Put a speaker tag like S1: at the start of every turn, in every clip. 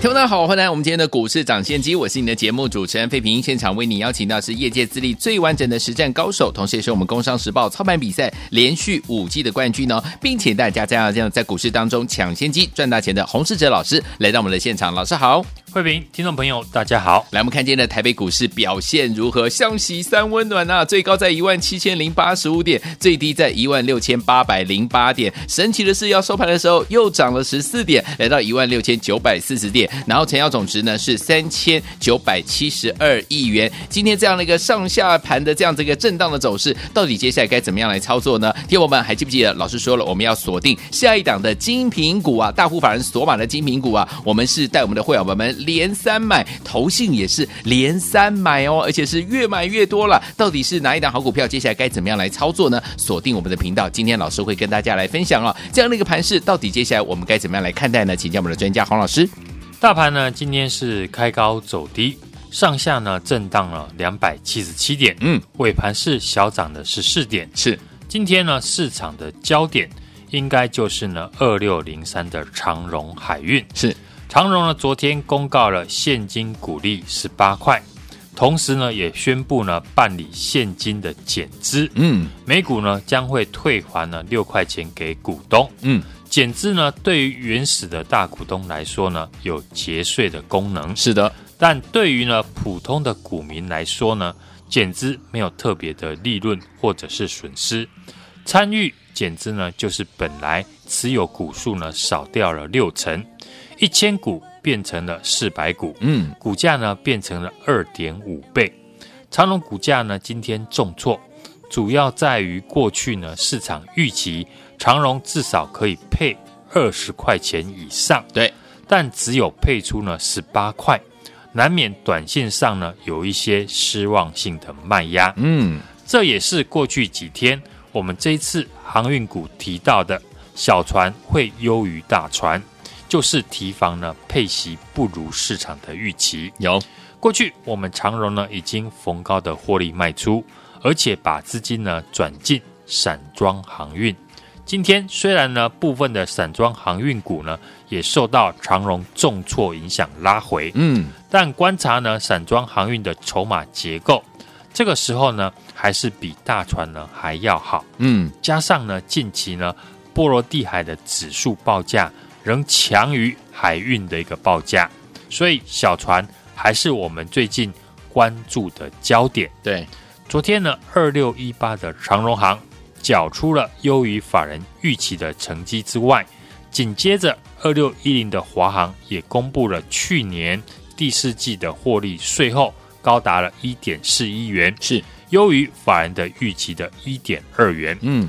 S1: 听众大家好，欢迎来我们今天的股市涨先机，我是你的节目主持人费平。现场为你邀请到是业界资历最完整的实战高手，同时也是我们工商时报操盘比赛连续五季的冠军呢，并且大家这样这样在股市当中抢先机赚大钱的洪世哲老师来到我们的现场，老师好。
S2: 慧平，听众朋友，大家好。
S1: 来，我们看今天的台北股市表现如何？向喜三温暖啊！最高在一万七千零八十五点，最低在一万六千八百零八点。神奇的是，要收盘的时候又涨了十四点，来到一万六千九百四十点。然后成交总值呢是三千九百七十二亿元。今天这样的一个上下盘的这样这个震荡的走势，到底接下来该怎么样来操作呢？听我们还记不记得老师说了，我们要锁定下一档的精品股啊，大户法人锁码的精品股啊，我们是带我们的会员朋友们。连三买，投信也是连三买哦，而且是越买越多了。到底是哪一档好股票？接下来该怎么样来操作呢？锁定我们的频道，今天老师会跟大家来分享哦。这样的一个盘势，到底接下来我们该怎么样来看待呢？请教我们的专家黄老师。
S2: 大盘呢，今天是开高走低，上下呢震荡了两百七十七点，嗯，尾盘是小涨的十四点。
S1: 是，
S2: 今天呢市场的焦点应该就是呢二六零三的长荣海运
S1: 是。
S2: 长荣呢，昨天公告了现金股利十八块，同时呢，也宣布呢办理现金的减资，嗯，每股呢将会退还呢六块钱给股东，嗯，减资呢对于原始的大股东来说呢有节税的功能，
S1: 是的，
S2: 但对于呢普通的股民来说呢，减资没有特别的利润或者是损失，参与减资呢就是本来持有股数呢少掉了六成。一千股变成了四百股，嗯，股价呢变成了二点五倍。长隆股价呢今天重挫，主要在于过去呢市场预期长隆至少可以配二十块钱以上，
S1: 对，
S2: 但只有配出呢十八块，难免短线上呢有一些失望性的卖压，嗯，这也是过去几天我们这一次航运股提到的小船会优于大船。就是提防呢，配息不如市场的预期。
S1: 有
S2: 过去我们长荣呢已经逢高的获利卖出，而且把资金呢转进散装航运。今天虽然呢部分的散装航运股呢也受到长荣重挫影响拉回，嗯，但观察呢散装航运的筹码结构，这个时候呢还是比大船呢还要好，嗯，加上呢近期呢波罗的海的指数报价。仍强于海运的一个报价，所以小船还是我们最近关注的焦点。
S1: 对，
S2: 昨天呢，二六一八的长荣行缴出了优于法人预期的成绩之外，紧接着二六一零的华航也公布了去年第四季的获利税后高达了一点四一元，
S1: 是
S2: 优于法人的预期的一点二元。嗯。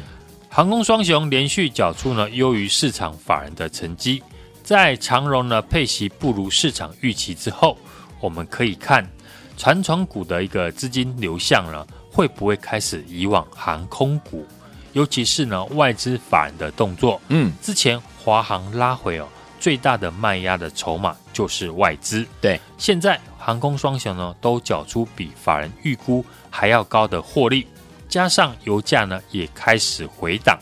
S2: 航空双雄连续缴出呢优于市场法人的成绩，在长荣呢配息不如市场预期之后，我们可以看船船股的一个资金流向呢会不会开始移往航空股，尤其是呢外资法人的动作。嗯，之前华航拉回哦，最大的卖压的筹码就是外资。
S1: 对，
S2: 现在航空双雄呢都缴出比法人预估还要高的获利。加上油价呢也开始回档，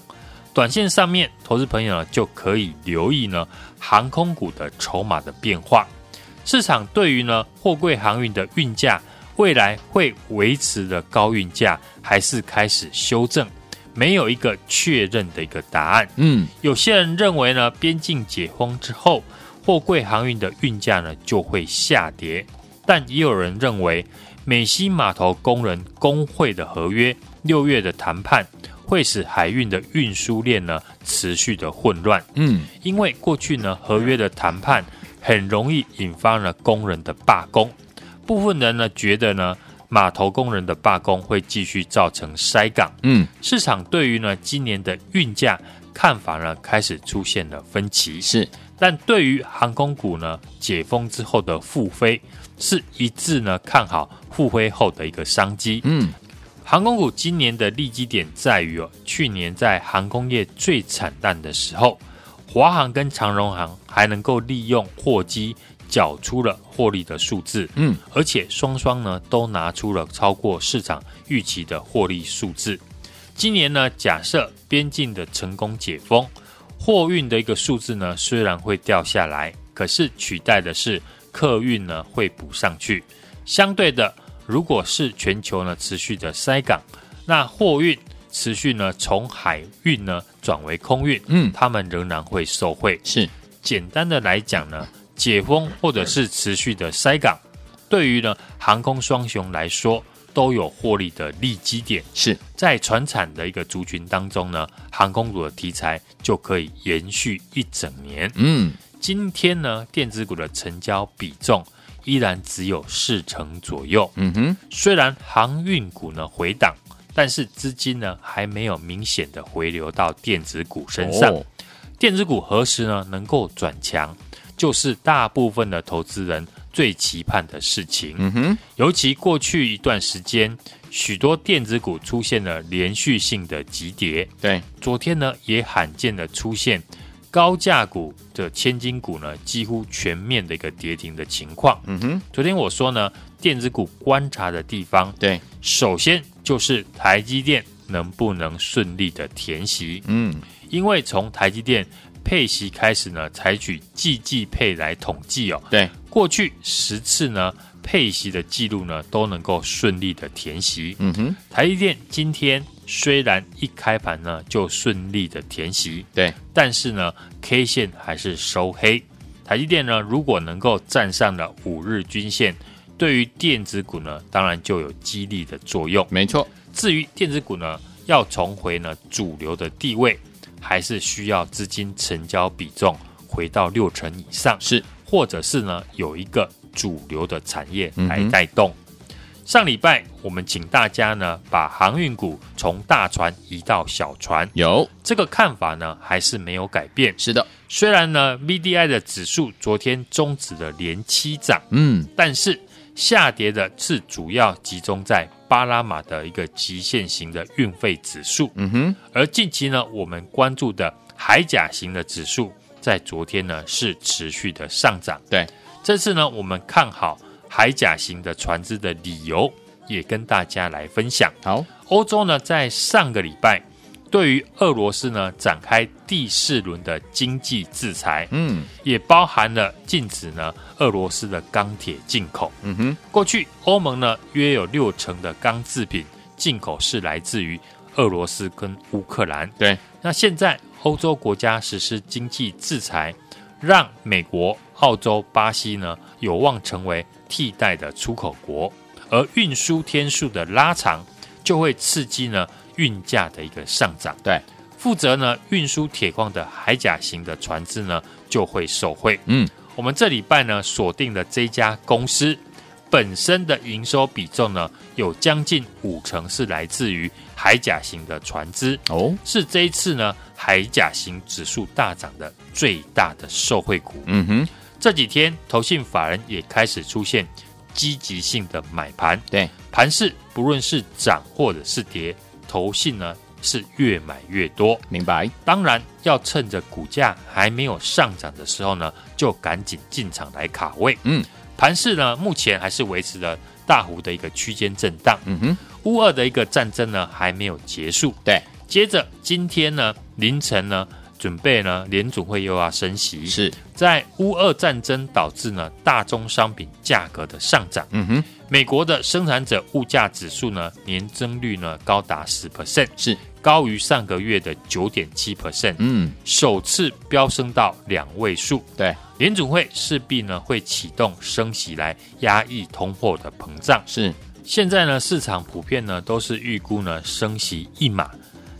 S2: 短线上面投资朋友呢就可以留意呢航空股的筹码的变化。市场对于呢货柜航运的运价未来会维持的高运价，还是开始修正，没有一个确认的一个答案。嗯，有些人认为呢边境解封之后，货柜航运的运价呢就会下跌，但也有人认为美西码头工人工会的合约。六月的谈判会使海运的运输链呢持续的混乱，嗯，因为过去呢合约的谈判很容易引发了工人的罢工，部分人呢觉得呢码头工人的罢工会继续造成塞港，嗯，市场对于呢今年的运价看法呢开始出现了分歧，
S1: 是，
S2: 但对于航空股呢解封之后的复飞是一致呢看好复飞后的一个商机，嗯。航空股今年的利基点在于哦，去年在航空业最惨淡的时候，华航跟长荣航还能够利用货机缴出了获利的数字，
S1: 嗯，
S2: 而且双双呢都拿出了超过市场预期的获利数字。今年呢，假设边境的成功解封，货运的一个数字呢虽然会掉下来，可是取代的是客运呢会补上去，相对的。如果是全球呢持续的塞港，那货运持续呢从海运呢转为空运，
S1: 嗯，
S2: 他们仍然会受惠。
S1: 是
S2: 简单的来讲呢，解封或者是持续的塞港，对于呢航空双雄来说都有获利的利基点。
S1: 是
S2: 在船产的一个族群当中呢，航空股的题材就可以延续一整年。
S1: 嗯，
S2: 今天呢电子股的成交比重。依然只有四成左右。
S1: 嗯哼，
S2: 虽然航运股呢回档，但是资金呢还没有明显的回流到电子股身上。
S1: 哦、
S2: 电子股何时呢能够转强，就是大部分的投资人最期盼的事情。
S1: 嗯哼，
S2: 尤其过去一段时间，许多电子股出现了连续性的急跌。
S1: 对，
S2: 昨天呢也罕见的出现。高价股的千金股呢，几乎全面的一个跌停的情况。
S1: 嗯哼，
S2: 昨天我说呢，电子股观察的地方，
S1: 对，
S2: 首先就是台积电能不能顺利的填息。
S1: 嗯，
S2: 因为从台积电配息开始呢，采取季季配来统计哦。
S1: 对，
S2: 过去十次呢配息的记录呢，都能够顺利的填息。
S1: 嗯哼，
S2: 台积电今天。虽然一开盘呢就顺利的填息，
S1: 对，
S2: 但是呢 K 线还是收黑。台积电呢如果能够站上了五日均线，对于电子股呢当然就有激励的作用。
S1: 没错，
S2: 至于电子股呢要重回呢主流的地位，还是需要资金成交比重回到六成以上，
S1: 是，
S2: 或者是呢有一个主流的产业来带动。嗯上礼拜我们请大家呢，把航运股从大船移到小船，
S1: 有
S2: 这个看法呢，还是没有改变。
S1: 是的，
S2: 虽然呢，VDI 的指数昨天终止了连七涨，
S1: 嗯，
S2: 但是下跌的是主要集中在巴拿马的一个极限型的运费指数，
S1: 嗯哼，
S2: 而近期呢，我们关注的海甲型的指数，在昨天呢是持续的上涨。
S1: 对，
S2: 这次呢，我们看好。海甲型的船只的理由也跟大家来分享。
S1: 好，
S2: 欧洲呢在上个礼拜对于俄罗斯呢展开第四轮的经济制裁，
S1: 嗯，
S2: 也包含了禁止呢俄罗斯的钢铁进口。
S1: 嗯哼，
S2: 过去欧盟呢约有六成的钢制品进口是来自于俄罗斯跟乌克兰。
S1: 对，
S2: 那现在欧洲国家实施经济制裁，让美国、澳洲、巴西呢有望成为替代的出口国，而运输天数的拉长，就会刺激呢运价的一个上涨。
S1: 对，
S2: 负责呢运输铁矿的海甲型的船只呢就会受惠。
S1: 嗯，
S2: 我们这礼拜呢锁定了这家公司本身的营收比重呢有将近五成是来自于海甲型的船只
S1: 哦，
S2: 是这一次呢海甲型指数大涨的最大的受惠股。
S1: 嗯哼。
S2: 这几天，投信法人也开始出现积极性的买盘。
S1: 对，
S2: 盘势不论是涨或者是跌，投信呢是越买越多。
S1: 明白。
S2: 当然要趁着股价还没有上涨的时候呢，就赶紧进场来卡位。
S1: 嗯，
S2: 盘势呢目前还是维持了大幅的一个区间震荡。
S1: 嗯哼，
S2: 乌二的一个战争呢还没有结束。
S1: 对，
S2: 接着今天呢凌晨呢。准备呢，联准会又要升息，
S1: 是
S2: 在乌俄战争导致呢大宗商品价格的上涨。
S1: 嗯哼，
S2: 美国的生产者物价指数呢年增率呢高达十 percent，
S1: 是
S2: 高于上个月的九点七 percent，
S1: 嗯，
S2: 首次飙升到两位数。
S1: 对，
S2: 联准会势必呢会启动升息来压抑通货的膨胀。
S1: 是，
S2: 现在呢市场普遍呢都是预估呢升息一码。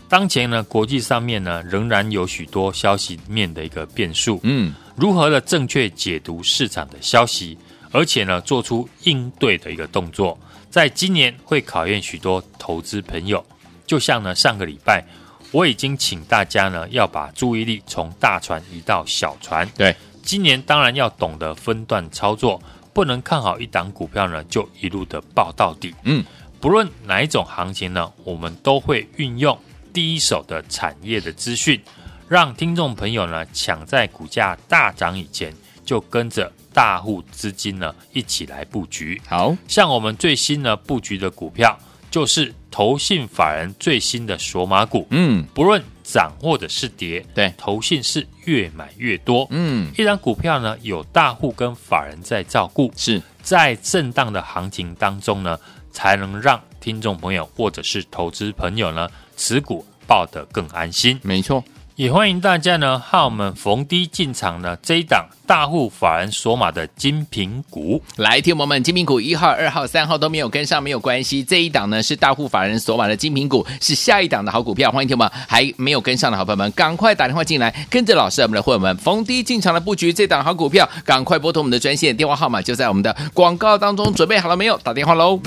S2: 当前呢，国际上面呢，仍然有许多消息面的一个变数。
S1: 嗯，
S2: 如何的正确解读市场的消息，而且呢，做出应对的一个动作，在今年会考验许多投资朋友。就像呢，上个礼拜我已经请大家呢，要把注意力从大船移到小船。
S1: 对，
S2: 今年当然要懂得分段操作，不能看好一档股票呢，就一路的爆到底。
S1: 嗯。
S2: 不论哪一种行情呢，我们都会运用第一手的产业的资讯，让听众朋友呢抢在股价大涨以前，就跟着大户资金呢一起来布局。
S1: 好
S2: 像我们最新呢布局的股票，就是投信法人最新的索马股。
S1: 嗯，
S2: 不论涨或者是跌，
S1: 对，
S2: 投信是越买越多。
S1: 嗯，
S2: 一张股票呢，有大户跟法人在照顾，
S1: 是
S2: 在震荡的行情当中呢，才能让听众朋友或者是投资朋友呢，持股抱得更安心。
S1: 没错。
S2: 也欢迎大家呢，和我们逢低进场呢这一档大户法人锁码的精品股。
S1: 来，听我们精品股一号、二号、三号都没有跟上，没有关系。这一档呢是大户法人锁码的精品股，是下一档的好股票。欢迎听我们还没有跟上的好朋友们，赶快打电话进来，跟着老师我们的会员们逢低进场的布局这档好股票。赶快拨通我们的专线电话号码，就在我们的广告当中。准备好了没有？打电话喽！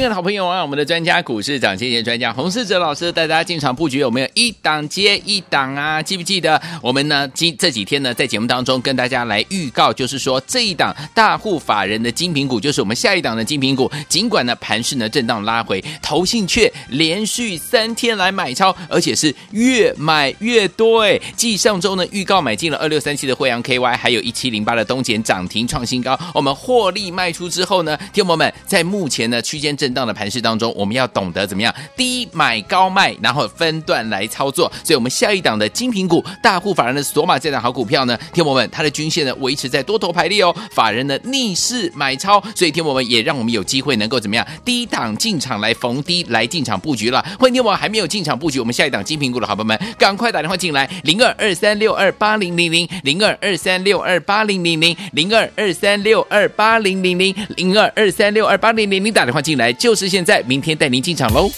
S1: 亲爱的好朋友啊，我们的专家股市长，谢谢专家洪世哲老师带大家进场布局，有没有一档接一档啊？记不记得我们呢？今这几天呢，在节目当中跟大家来预告，就是说这一档大户法人的精品股，就是我们下一档的精品股。尽管呢盘势呢震荡拉回，投信却连续三天来买超，而且是越买越多。哎，继上周呢预告买进了二六三七的惠阳 KY，还有一七零八的东碱涨停创新高，我们获利卖出之后呢，听友们在目前呢区间。震荡的盘势当中，我们要懂得怎么样低买高卖，然后分段来操作。所以，我们下一档的精品股、大户法人的锁码这档好股票呢，天博们，它的均线呢维持在多头排列哦，法人的逆势买超，所以天博们也让我们有机会能够怎么样低档进场来逢低来进场布局了。欢迎天博还没有进场布局我们下一档精品股的好朋友们，赶快打电话进来，零二二三六二八零零零，零二二三六二八零零零，零二二三六二八零零零，零二二三六二八零零零，打电话进来。就是现在，明天带您进场喽。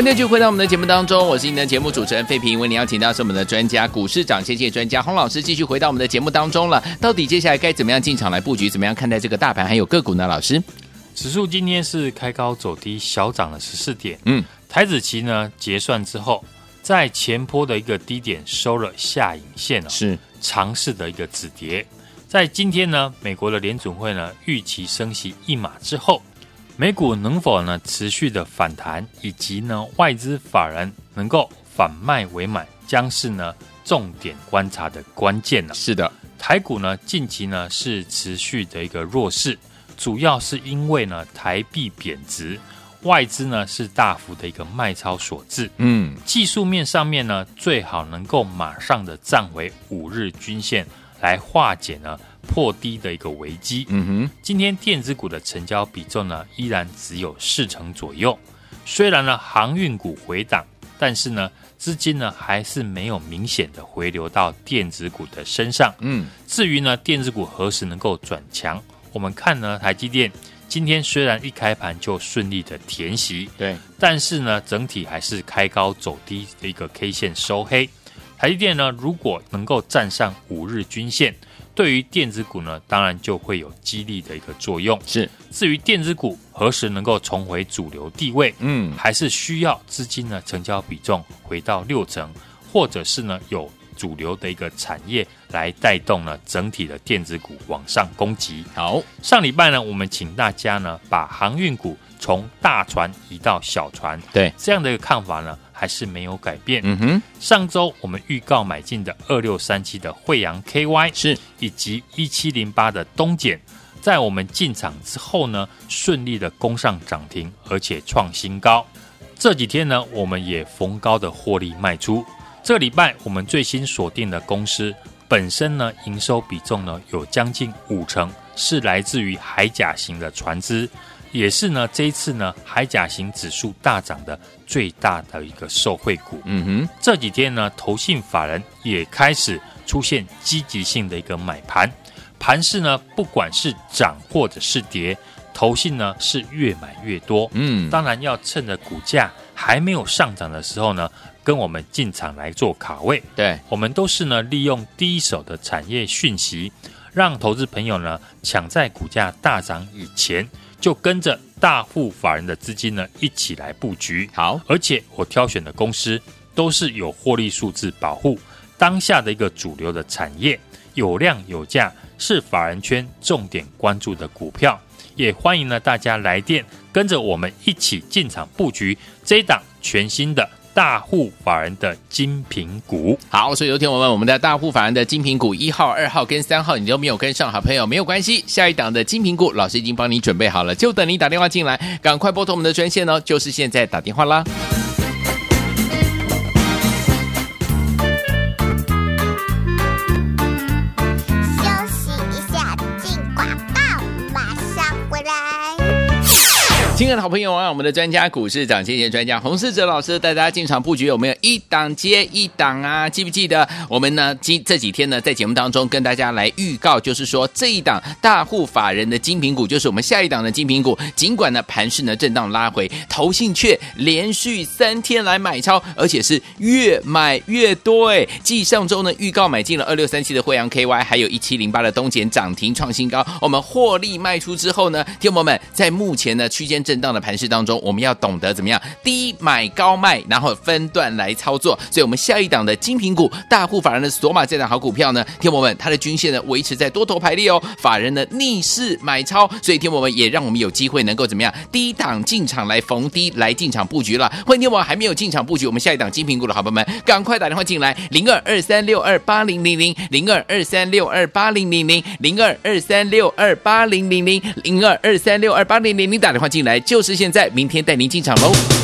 S1: 欢迎继续回到我们的节目当中，我是您的节目主持人费平。为您邀请到是我们的专家，股市涨跌界专家洪老师，继续回到我们的节目当中了。到底接下来该怎么样进场来布局？怎么样看待这个大盘还有个股呢？老师，
S2: 指数今天是开高走低，小涨了十四点。
S1: 嗯，
S2: 台子期呢结算之后，在前坡的一个低点收了下影线，
S1: 是
S2: 尝试的一个止跌。在今天呢，美国的联准会呢预期升息一码之后。美股能否呢持续的反弹，以及呢外资法人能够反卖为买，将是呢重点观察的关键呢。
S1: 是的，
S2: 台股呢近期呢是持续的一个弱势，主要是因为呢台币贬值，外资呢是大幅的一个卖超所致。
S1: 嗯，
S2: 技术面上面呢最好能够马上的站回五日均线来化解呢破低的一个危机。
S1: 嗯哼，
S2: 今天电子股的成交比重呢，依然只有四成左右。虽然呢航运股回档，但是呢资金呢还是没有明显的回流到电子股的身上。
S1: 嗯，
S2: 至于呢电子股何时能够转强，我们看呢台积电今天虽然一开盘就顺利的填息，
S1: 对，
S2: 但是呢整体还是开高走低的一个 K 线收黑。台积电呢如果能够站上五日均线。对于电子股呢，当然就会有激励的一个作用。
S1: 是，
S2: 至于电子股何时能够重回主流地位，
S1: 嗯，
S2: 还是需要资金呢成交比重回到六成，或者是呢有主流的一个产业来带动呢整体的电子股往上攻击。
S1: 好，
S2: 上礼拜呢，我们请大家呢把航运股从大船移到小船，
S1: 对，
S2: 这样的一个看法呢。还是没有改变。
S1: 嗯哼，
S2: 上周我们预告买进的二六三七的惠阳 KY
S1: 是，
S2: 以及一七零八的东碱，在我们进场之后呢，顺利的攻上涨停，而且创新高。这几天呢，我们也逢高的获利卖出。这个礼拜我们最新锁定的公司本身呢，营收比重呢有将近五成是来自于海甲型的船只。也是呢，这一次呢，海甲型指数大涨的最大的一个受惠股。
S1: 嗯哼，
S2: 这几天呢，投信法人也开始出现积极性的一个买盘，盘势呢，不管是涨或者是跌，投信呢是越买越多。
S1: 嗯，
S2: 当然要趁着股价还没有上涨的时候呢，跟我们进场来做卡位。
S1: 对，
S2: 我们都是呢，利用第一手的产业讯息，让投资朋友呢抢在股价大涨以前。就跟着大户法人的资金呢一起来布局，
S1: 好，
S2: 而且我挑选的公司都是有获利数字保护，当下的一个主流的产业，有量有价，是法人圈重点关注的股票，也欢迎呢大家来电，跟着我们一起进场布局这一档全新的。大户法人的精品股，
S1: 好，所以有听我们我们的大户法人的精品股一号、二号跟三号，你都没有跟上，好朋友没有关系，下一档的精品股老师已经帮你准备好了，就等你打电话进来，赶快拨通我们的专线哦，就是现在打电话啦。亲爱的好朋友啊，我们的专家股市长，谢谢专家洪世哲老师带大家进场布局，有没有一档接一档啊？记不记得我们呢？今这几天呢，在节目当中跟大家来预告，就是说这一档大户法人的精品股，就是我们下一档的精品股。尽管呢盘势呢震荡拉回，投信却连续三天来买超，而且是越买越多。哎，继上周呢预告买进了二六三七的惠阳 KY，还有一七零八的东碱涨停创新高，我们获利卖出之后呢，听友们在目前呢区间。震荡的盘势当中，我们要懂得怎么样低买高卖，然后分段来操作。所以，我们下一档的精品股，大户法人的索马这档好股票呢，天博们，它的均线呢维持在多头排列哦，法人的逆势买超，所以天博们也让我们有机会能够怎么样低档进场来逢低来进场布局了。欢迎天博还没有进场布局，我们下一档精品股的好朋友们，赶快打电话进来，零二二三六二八零零零，零二二三六二八零零零，零二二三六二八零零零，零二二三六二八零零零，打电话进来。就是现在，明天带您进场喽。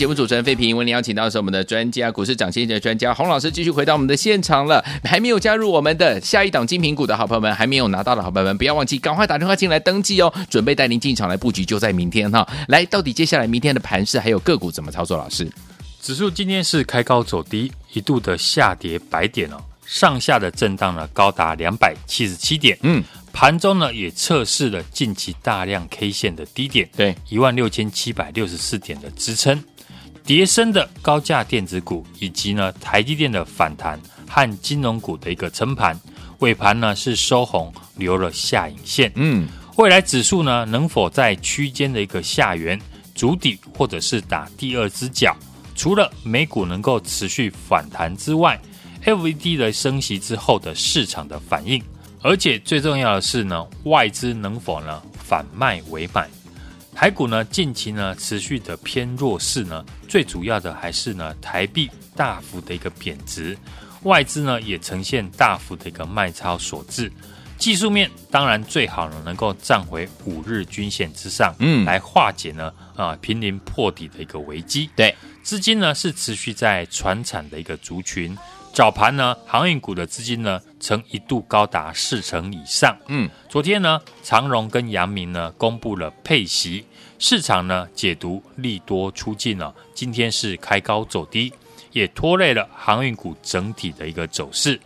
S1: 节目主持人费平。为您邀请到的是我们的专家，股市涨先机的专家洪老师，继续回到我们的现场了。还没有加入我们的下一档精品股的好朋友们，还没有拿到的好朋友们，不要忘记赶快打电话进来登记哦，准备带您进场来布局，就在明天哈。来，到底接下来明天的盘势还有个股怎么操作？老师，
S2: 指数今天是开高走低，一度的下跌百点哦，上下的震荡呢高达两百七十七点，嗯。盘中呢，也测试了近期大量 K 线的低点，对，一万六千七百六十四点的支撑。跌深的高价电子股以及呢台积电的反弹和金融股的一个撑盘，尾盘呢是收红，留了下影线。嗯，未来指数呢能否在区间的一个下缘筑底，或者是打第二只脚？除了美股能够持续反弹之外，FED 的升息之后的市场的反应。而且最重要的是呢，外资能否呢反卖为买？台股呢近期呢持续的偏弱势呢，最主要的还是呢台币大幅的一个贬值，外资呢也呈现大幅的一个卖超所致。技术面当然最好呢能够站回五日均线之上，嗯，来化解呢啊濒临破底的一个危机。对，资金呢是持续在船产的一个族群。早盘呢，航运股的资金呢，曾一度高达四成以上。嗯，昨天呢，长荣跟阳明呢，公布了配息，市场呢解读利多出尽了。今天是开高走低，也拖累了航运股整体的一个走势。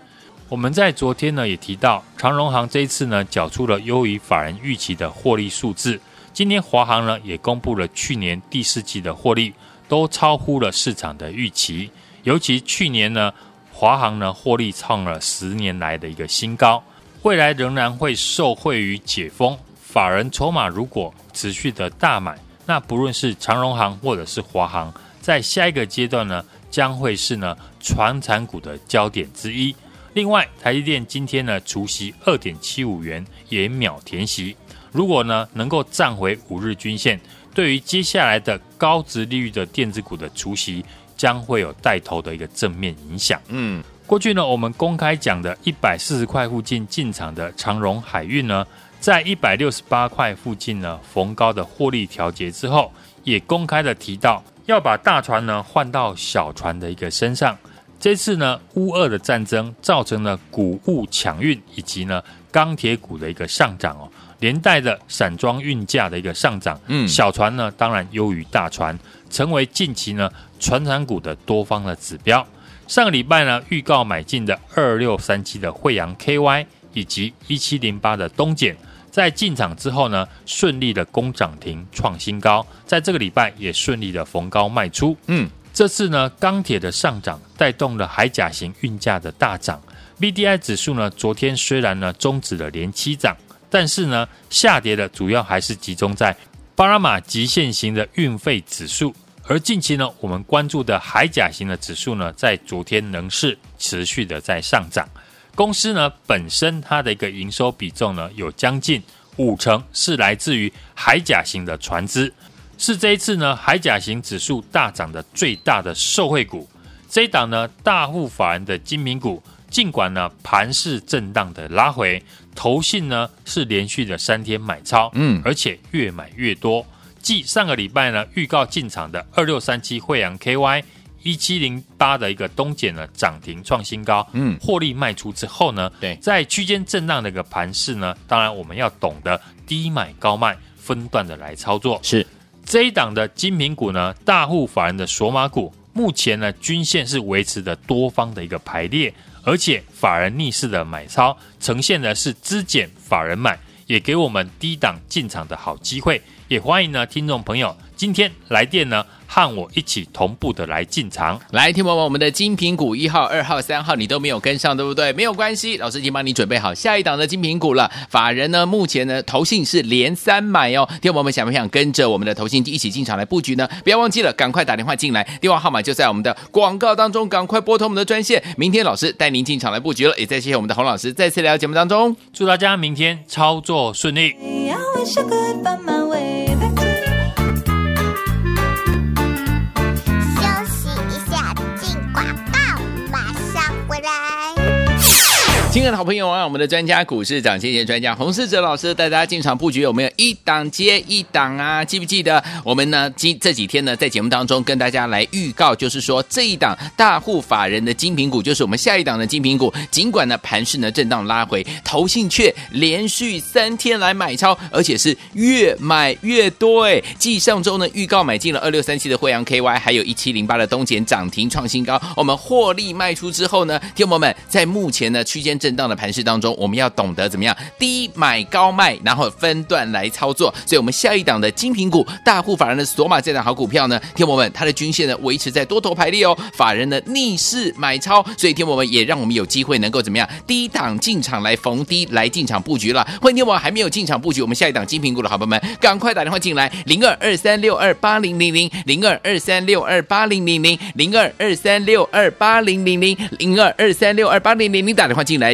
S2: 我们在昨天呢也提到，长荣航这一次呢，缴出了优于法人预期的获利数字。今天华航呢也公布了去年第四季的获利，都超乎了市场的预期，尤其去年呢。华航呢，获利创了十年来的一个新高，未来仍然会受惠于解封，法人筹码如果持续的大买，那不论是长荣行或者是华航，在下一个阶段呢，将会是呢传产股的焦点之一。另外，台积电今天呢除息二点七五元，也秒填息，如果呢能够站回五日均线，对于接下来的高值利率的电子股的除息。将会有带头的一个正面影响。嗯，过去呢，我们公开讲的一百四十块附近进场的长荣海运呢，在一百六十八块附近呢逢高的获利调节之后，也公开的提到要把大船呢换到小船的一个身上。这次呢，乌俄的战争造成了谷物抢运以及呢钢铁股的一个上涨哦，连带的散装运价的一个上涨。嗯，小船呢当然优于大船。成为近期呢船产股的多方的指标。上个礼拜呢预告买进的二六三七的惠阳 KY 以及一七零八的东碱，在进场之后呢顺利的攻涨停创新高，在这个礼拜也顺利的逢高卖出。嗯，这次呢钢铁的上涨带动了海甲型运价的大涨。BDI 指数呢昨天虽然呢终止了连七涨，但是呢下跌的主要还是集中在巴拿马极限型的运费指数。而近期呢，我们关注的海甲型的指数呢，在昨天仍是持续的在上涨。公司呢本身它的一个营收比重呢，有将近五成是来自于海甲型的船只，是这一次呢海甲型指数大涨的最大的受惠股。这一档呢大户法人的精品股，尽管呢盘势震荡的拉回，投信呢是连续的三天买超，嗯，而且越买越多。继上个礼拜呢预告进场的二六三七惠阳 KY 一七零八的一个东碱呢涨停创新高，嗯，获利卖出之后呢，对，在区间震荡的一个盘势呢，当然我们要懂得低买高卖，分段的来操作。是这一档的精品股呢，大户法人的索马股，目前呢均线是维持的多方的一个排列，而且法人逆势的买超，呈现的是资减法人买，也给我们低档进场的好机会。也欢迎呢，听众朋友，今天来电呢，和我一起同步的来进场。
S1: 来，听友们，我们的精品股一号、二号、三号，你都没有跟上，对不对？没有关系，老师已经帮你准备好下一档的精品股了。法人呢，目前呢，投信是连三买哦。听友们，想不想跟着我们的投信一起进场来布局呢？不要忘记了，赶快打电话进来，电话号码就在我们的广告当中，赶快拨通我们的专线。明天老师带您进场来布局了。也再谢谢我们的洪老师，再次来到节目当中，
S2: 祝大家明天操作顺利。
S1: 亲爱的好朋友啊，我们的专家股市长，谢谢专家洪世哲老师带大家进场布局，有没有一档接一档啊？记不记得我们呢？今这几天呢，在节目当中跟大家来预告，就是说这一档大户法人的精品股，就是我们下一档的精品股。尽管呢盘势呢震荡拉回，投信却连续三天来买超，而且是越买越多。哎，继上周呢预告买进了二六三七的惠阳 KY，还有一七零八的东碱涨停创新高，我们获利卖出之后呢，听友们在目前呢区间。震荡的盘势当中，我们要懂得怎么样低买高卖，然后分段来操作。所以，我们下一档的精品股，大户法人的索马这档好股票呢，天博们，它的均线呢维持在多头排列哦，法人的逆势买超，所以天博们也让我们有机会能够怎么样低档进场来逢低来进场布局了。欢迎天博还没有进场布局，我们下一档精品股的好朋友们，赶快打电话进来，零二二三六二八零零零，零二二三六二八零零零，零二二三六二八零零零，零二二三六二八零零零，打电话进来。